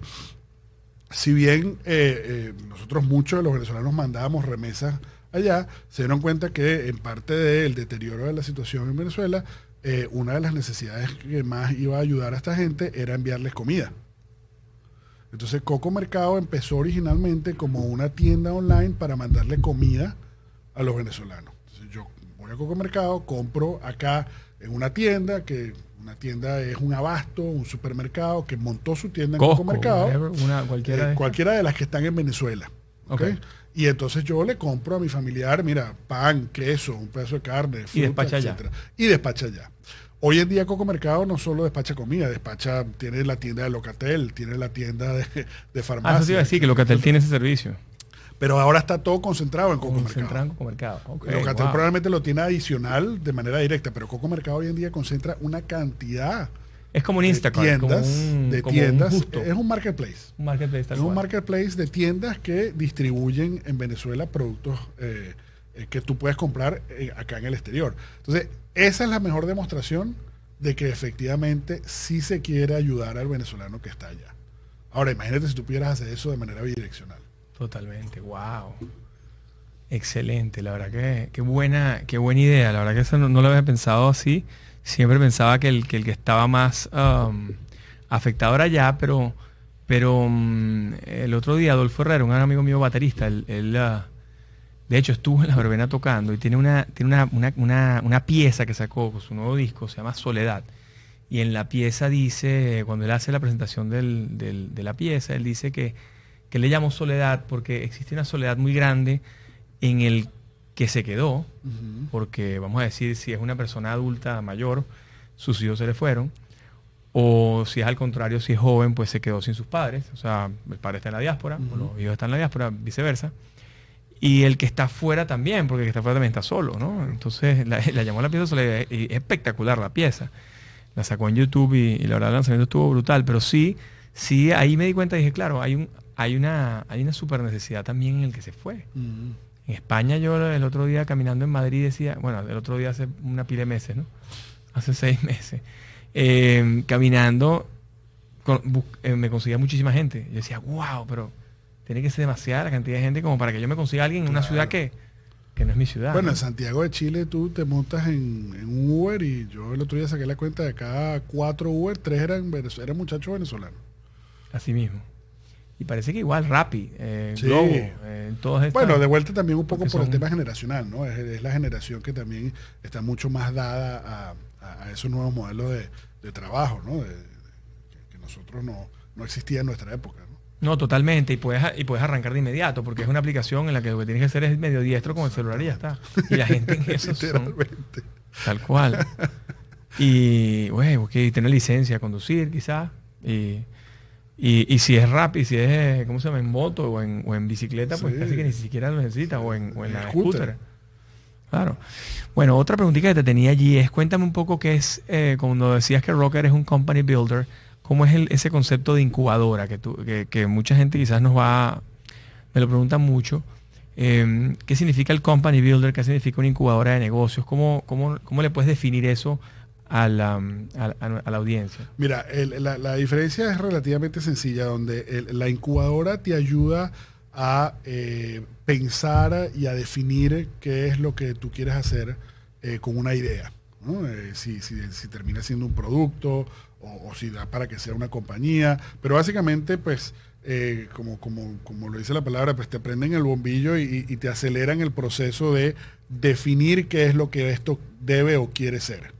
si bien eh, eh, nosotros muchos de los venezolanos mandábamos remesas allá, se dieron cuenta que en parte del deterioro de la situación en Venezuela, eh, una de las necesidades que más iba a ayudar a esta gente era enviarles comida. Entonces Coco Mercado empezó originalmente como una tienda online para mandarle comida a los venezolanos. Entonces yo voy a Coco Mercado, compro acá en una tienda que una tienda es un abasto, un supermercado que montó su tienda en Coco Mercado. Una, cualquiera, de... Eh, cualquiera de las que están en Venezuela. ¿okay? Y entonces yo le compro a mi familiar, mira, pan, queso, un pedazo de carne, fruta, y despacha allá. Y despacha allá. Hoy en día Coco Mercado no solo despacha comida, despacha, tiene la tienda de Locatel, tiene la tienda de, de farmacia. Ah, eso sí iba a decir, que Locatel tiene ese servicio. Pero ahora está todo concentrado en Coco concentrado En Coco Mercado. Locatel probablemente lo tiene adicional de manera directa, pero Coco Mercado hoy en día concentra una cantidad es como un Instagram. De tiendas. de tiendas. es un marketplace. Un marketplace es un marketplace de tiendas que distribuyen en Venezuela productos eh, eh, que tú puedes comprar eh, acá en el exterior. Entonces, esa es la mejor demostración de que efectivamente sí se quiere ayudar al venezolano que está allá. Ahora, imagínate si tú pudieras hacer eso de manera bidireccional. Totalmente, wow. Excelente, la verdad que qué buena, qué buena idea. La verdad que eso no, lo había pensado así. Siempre pensaba que el que, el que estaba más um, afectado era allá, pero, pero um, el otro día Adolfo Herrera, un amigo mío baterista, él, uh, de hecho, estuvo en la verbena tocando y tiene una, tiene una, pieza que sacó con su nuevo disco, se llama Soledad. Y en la pieza dice, cuando él hace la presentación de la pieza, él dice que, que le llamó soledad porque existe una soledad muy grande en el que se quedó, porque vamos a decir, si es una persona adulta mayor, sus hijos se le fueron, o si es al contrario, si es joven, pues se quedó sin sus padres, o sea, el padre está en la diáspora, o los hijos están en la diáspora, viceversa. Y el que está fuera también, porque el que está fuera también está solo, ¿no? Entonces la, *laughs* llamó la pieza soledad y es espectacular la pieza. La sacó en YouTube y, la verdad el lanzamiento estuvo brutal, pero sí, sí, ahí me di cuenta y dije, claro, hay, un, hay, una, hay una super necesidad también en el que se fue. En España yo el otro día caminando en Madrid decía, bueno, el otro día hace una pila de meses, ¿no? Hace seis *laughs* meses. Eh, caminando eh, me conseguía muchísima gente. Yo decía, wow, pero tiene que ser demasiada la cantidad de gente como para que yo me consiga a alguien en una ciudad que, no es mi ciudad. Bueno, en Santiago de Chile tú te montas en, un Uber y yo el otro día saqué la cuenta de cada cuatro Uber, tres eran, eran muchachos venezolanos. Así mismo. Y parece que igual Rappi, eh, Globo, eh, todas estas, Bueno, de vuelta también un poco por el tema generacional, ¿no? Es, la generación que también está mucho más dada a, esos nuevos modelos de, trabajo, ¿no? que, nosotros no, no existía en nuestra época. No, totalmente. Y puedes, y puedes arrancar de inmediato, porque es una aplicación en la que lo que tienes que hacer es medio diestro con el celular y ya está. Y la gente en *laughs* eso son, Tal cual. Y, bueno, que tener licencia a conducir, quizás. Y, y, si es rápido, si es, ¿cómo se llama? En moto o en, o en bicicleta, pues casi que ni siquiera lo necesitas, o en, o en la scooter. Claro. Bueno, otra preguntita que te tenía allí es, cuéntame un poco qué es, eh, cuando decías que Rocker es un company builder, ¿Cómo es ese concepto de incubadora? Que, mucha gente quizás nos va, me lo pregunta mucho. Em, ¿Qué significa el company builder? ¿Qué significa una incubadora de negocios? ¿Cómo, cómo, cómo le puedes definir eso a la, a, la audiencia? Mira, la, diferencia es relativamente sencilla, donde la incubadora te ayuda a eh, pensar y a definir qué es lo que tú quieres hacer eh, con una idea. Eh, si, si, si, termina siendo un producto o, si da para que sea una compañía, pero básicamente pues eh, como, como, como, lo dice la palabra, pues te prenden el bombillo y, te aceleran el proceso de definir qué es lo que esto debe o quiere ser.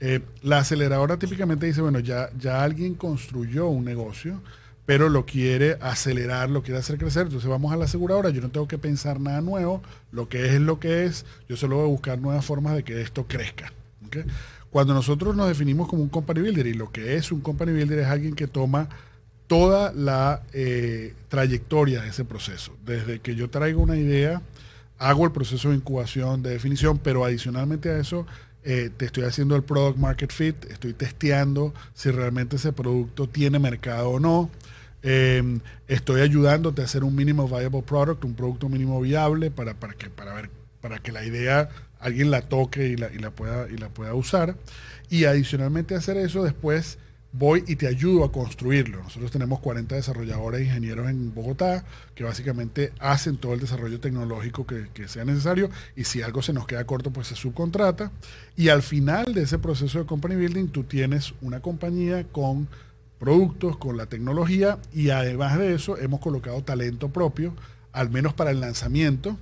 Eh, la aceleradora típicamente dice, bueno, ya, ya alguien construyó un negocio, pero lo quiere acelerar, lo quiere hacer crecer, entonces vamos a la aseguradora, yo no tengo que pensar nada nuevo, lo que es lo que es, yo solo voy a buscar nuevas formas de que esto crezca. Cuando nosotros nos definimos como un company builder, y lo que es un company builder es alguien que toma toda la eh, trayectoria de ese proceso. Desde que yo traigo una idea, hago el proceso de incubación, de definición, pero adicionalmente a eso, eh, te estoy haciendo el product market fit, estoy testeando si realmente ese producto tiene mercado o no. Em, estoy ayudándote a hacer un mínimo viable product, un producto mínimo viable para, para, que, para, ver, para que la idea alguien la toque y la, y la, pueda, y la pueda usar. Y adicionalmente hacer eso, después voy y te ayudo a construirlo. Nosotros tenemos 40 desarrolladores e ingenieros en Bogotá que básicamente hacen todo el desarrollo tecnológico que, que, sea necesario y si algo se nos queda corto, pues se subcontrata. Y al final de ese proceso de company building, tú tienes una compañía con productos, con la tecnología y además de eso hemos colocado talento propio, al menos para el lanzamiento,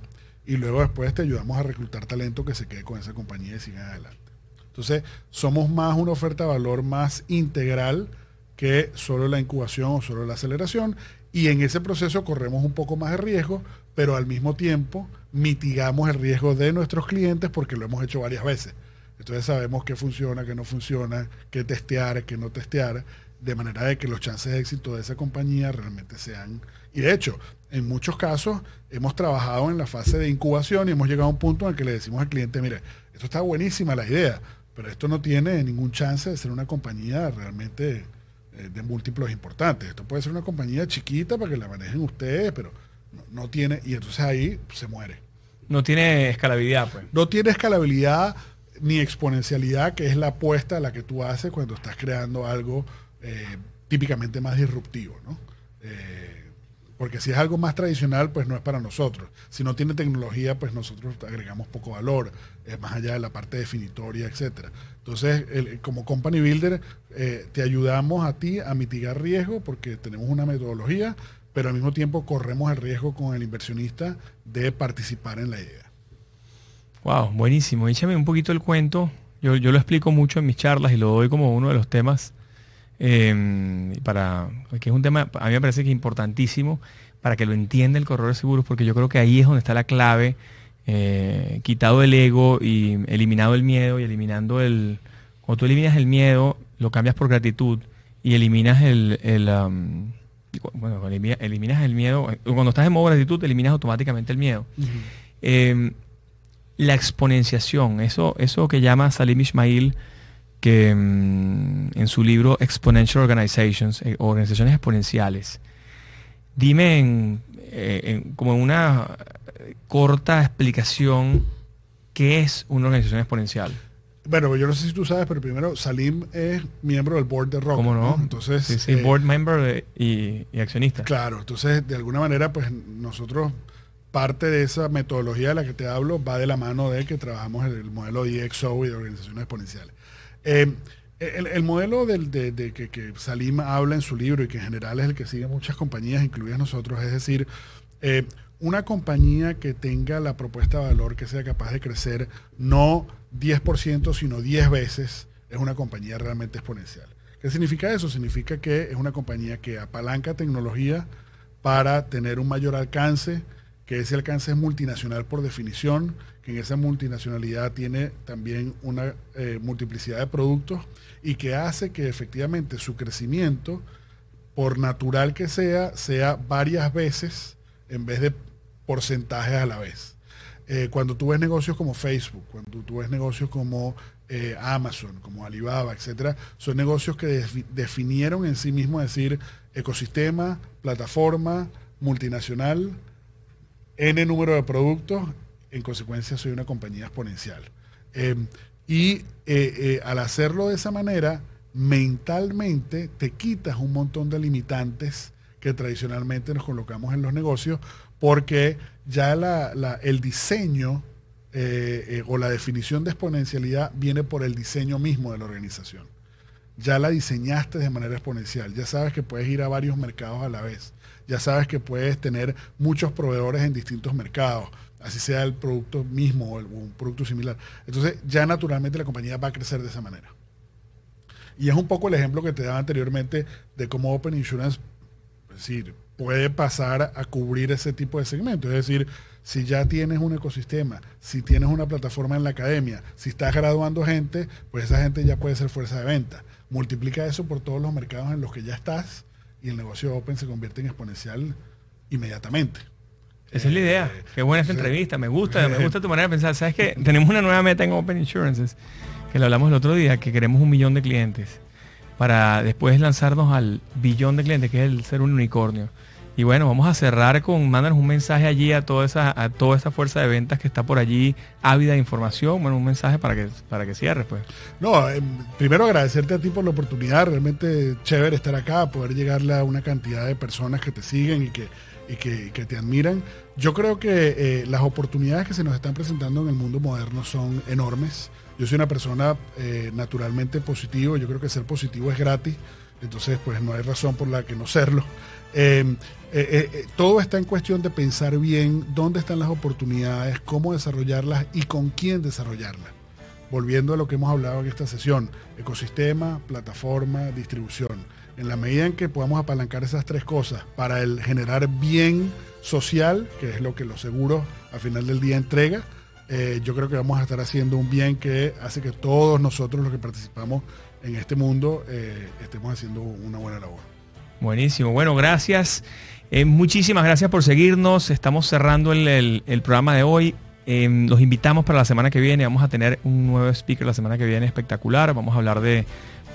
y luego después te ayudamos a reclutar talento que se quede con esa compañía y siga adelante. Entonces, somos más una oferta de valor más integral que solo la incubación o solo la aceleración, y en ese proceso corremos un poco más de riesgo, pero al mismo tiempo mitigamos el riesgo de nuestros clientes porque lo hemos hecho varias veces. Entonces sabemos qué funciona, qué no funciona, qué testear, qué no testear, de manera de que los chances de éxito de esa compañía realmente sean... Y de hecho, en muchos casos hemos trabajado en la fase de incubación y hemos llegado a un punto en el que le decimos al cliente, mire, esto está buenísima la idea, pero esto no tiene ningún chance de ser una compañía realmente eh, de múltiplos importantes. Esto puede ser una compañía chiquita para que la manejen ustedes, pero no, no tiene, y entonces ahí se muere. No tiene escalabilidad, pues. No tiene escalabilidad ni exponencialidad, que es la apuesta a la que tú haces cuando estás creando algo eh, típicamente más disruptivo, ¿no? Eh, porque si es algo más tradicional, pues no es para nosotros. Si no tiene tecnología, pues nosotros agregamos poco valor, eh, más allá de la parte definitoria, etc. Entonces, como Company Builder, te ayudamos a ti a mitigar riesgo porque tenemos una metodología, pero al mismo tiempo corremos el riesgo con el inversionista de participar en la idea. Wow, buenísimo. Échame un poquito el cuento. Yo, lo explico mucho en mis charlas y lo doy como uno de los temas em, para que es un tema a mí me parece que es importantísimo para que lo entienda el corredor de seguros porque yo creo que ahí es donde está la clave eh, quitado el ego y eliminado el miedo y eliminando el cuando tú eliminas el miedo lo cambias por gratitud y eliminas el, el bueno, eliminas el miedo cuando estás en modo gratitud eliminas automáticamente el miedo. La exponenciación, eso, eso que llama Salim Ismail, que mm, en su libro Exponential Organizations, eh, organizaciones exponenciales, dime en, eh, como una corta explicación qué es una organización exponencial. Bueno, yo no sé si tú sabes, pero primero Salim es miembro del board de Rock. ¿Cómo no? Entonces, sí, eh, board member y, y, accionista. Claro, entonces de alguna manera, pues nosotros parte de esa metodología de la que te hablo va de la mano de que trabajamos en el modelo de EXO y de organizaciones exponenciales. Eh, el, modelo del, de, que, Salim habla en su libro y que en general es el que sigue muchas compañías, incluidas nosotros, es decir, eh, una compañía que tenga la propuesta de valor que sea capaz de crecer no 10%, sino 10 veces, es una compañía realmente exponencial. ¿Qué significa eso? Significa que es una compañía que apalanca tecnología para tener un mayor alcance, que ese alcance es multinacional por definición, que en esa multinacionalidad tiene también una eh, multiplicidad de productos y que hace que efectivamente su crecimiento, por natural que sea, sea varias veces en vez de porcentajes a la vez. Eh, cuando tú ves negocios como Facebook, cuando tú ves negocios como eh, Amazon, como Alibaba, etcétera, son negocios que definieron en sí mismos decir ecosistema, plataforma, multinacional, N número de productos, en consecuencia soy una compañía exponencial. Em, y eh, eh, al hacerlo de esa manera, mentalmente te quitas un montón de limitantes que tradicionalmente nos colocamos en los negocios, porque ya el diseño eh, o la definición de exponencialidad viene por el diseño mismo de la organización. Ya la diseñaste de manera exponencial, ya sabes que puedes ir a varios mercados a la vez ya sabes que puedes tener muchos proveedores en distintos mercados, así sea el producto mismo o un producto similar. Entonces ya naturalmente la compañía va a crecer de esa manera. Y es un poco el ejemplo que te daba anteriormente de cómo Open Insurance decir, puede pasar a cubrir ese tipo de segmento. Es decir, si ya tienes un ecosistema, si tienes una plataforma en la academia, si estás graduando gente, pues esa gente ya puede ser fuerza de venta. Multiplica eso por todos los mercados en los que ya estás y el negocio Open se convierte en exponencial inmediatamente. Esa es la idea. Eh, Qué buena esta entrevista. Me gusta, me gusta *laughs* tu manera de pensar. Sabes que tenemos una nueva meta en Open Insurances, que lo hablamos el otro día, que queremos un millón de clientes para después lanzarnos al billón de clientes, que es el ser un unicornio. Y bueno, vamos a cerrar con, mándanos un mensaje allí a toda esa, a toda esa fuerza de ventas que está por allí, ávida de información, bueno, un mensaje para que, para que cierres, pues. No, em, primero agradecerte a ti por la oportunidad, realmente chévere estar acá, poder llegarle a una cantidad de personas que te siguen y que, y que, te admiran. Yo creo que eh, las oportunidades que se nos están presentando en el mundo moderno son enormes. Yo soy una persona eh, naturalmente positivo, yo creo que ser positivo es gratis. entonces pues no hay razón por la que no serlo. *laughs* Eh, todo está en cuestión de pensar bien dónde están las oportunidades, cómo desarrollarlas y con quién desarrollarlas. Volviendo a lo que hemos hablado en esta sesión, ecosistema, plataforma, distribución. En la medida en que podamos apalancar esas tres cosas para el generar bien social, que es lo que los seguros al final del día entrega, eh, yo creo que vamos a estar haciendo un bien que hace que todos nosotros los que participamos en este mundo eh, estemos haciendo una buena labor. Buenísimo, bueno, gracias. Eh, muchísimas gracias por seguirnos. Estamos cerrando el, programa de hoy. los invitamos para la semana que viene. Vamos a tener un nuevo speaker la semana que viene espectacular. Vamos a hablar de,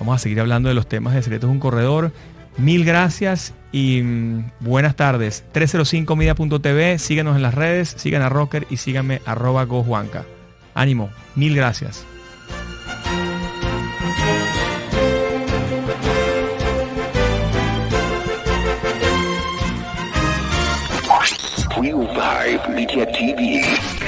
vamos a seguir hablando de los temas de secretos de un corredor. Mil gracias y mm, buenas tardes. 305media.tv, síguenos en las redes, sigan a Rocker y síganme arroba gojuanca. Ánimo, mil gracias. Media TV.